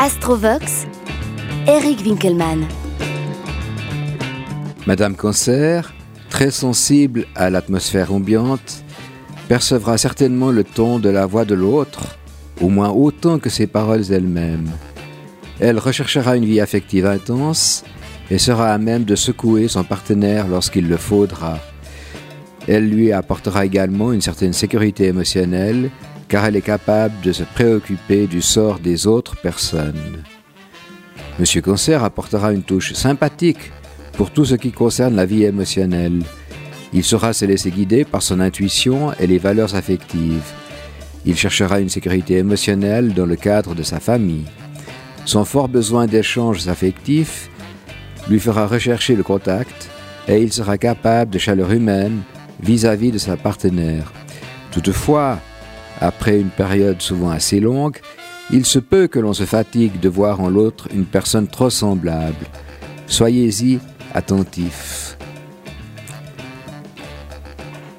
Astrovox, Eric Winkelmann. Madame Cancer, très sensible à l'atmosphère ambiante, percevra certainement le ton de la voix de l'autre, au moins autant que ses paroles elles-mêmes. Elle recherchera une vie affective intense et sera à même de secouer son partenaire lorsqu'il le faudra. Elle lui apportera également une certaine sécurité émotionnelle car elle est capable de se préoccuper du sort des autres personnes. Monsieur Cancer apportera une touche sympathique pour tout ce qui concerne la vie émotionnelle. Il saura se laisser guider par son intuition et les valeurs affectives. Il cherchera une sécurité émotionnelle dans le cadre de sa famille. Son fort besoin d'échanges affectifs lui fera rechercher le contact et il sera capable de chaleur humaine vis-à-vis -vis de sa partenaire. Toutefois, après une période souvent assez longue, il se peut que l'on se fatigue de voir en l'autre une personne trop semblable. Soyez-y attentif.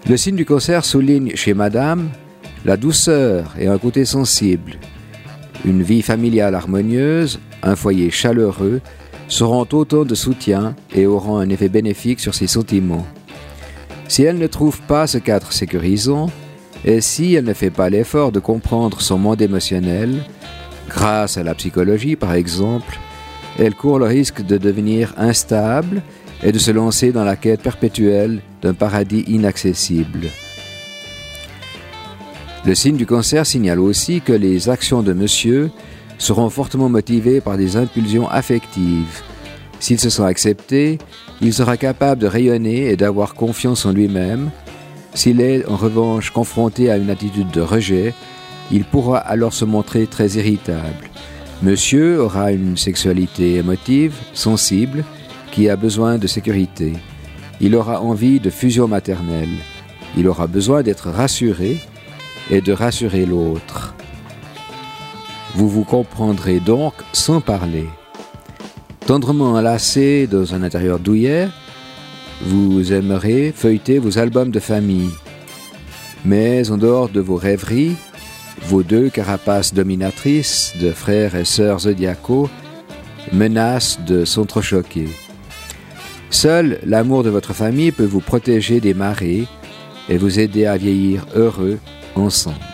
Le signe du cancer souligne chez Madame la douceur et un côté sensible. Une vie familiale harmonieuse, un foyer chaleureux seront autant de soutien et auront un effet bénéfique sur ses sentiments. Si elle ne trouve pas ce cadre sécurisant, et si elle ne fait pas l'effort de comprendre son monde émotionnel, grâce à la psychologie par exemple, elle court le risque de devenir instable et de se lancer dans la quête perpétuelle d'un paradis inaccessible. Le signe du cancer signale aussi que les actions de monsieur seront fortement motivées par des impulsions affectives. S'il se sent accepté, il sera capable de rayonner et d'avoir confiance en lui-même, s'il est en revanche confronté à une attitude de rejet, il pourra alors se montrer très irritable. Monsieur aura une sexualité émotive, sensible, qui a besoin de sécurité. Il aura envie de fusion maternelle. Il aura besoin d'être rassuré et de rassurer l'autre. Vous vous comprendrez donc sans parler. Tendrement enlacé dans un intérieur douillet, vous aimerez feuilleter vos albums de famille. Mais en dehors de vos rêveries, vos deux carapaces dominatrices de frères et sœurs zodiacaux menacent de s'entrechoquer. Seul l'amour de votre famille peut vous protéger des marées et vous aider à vieillir heureux ensemble.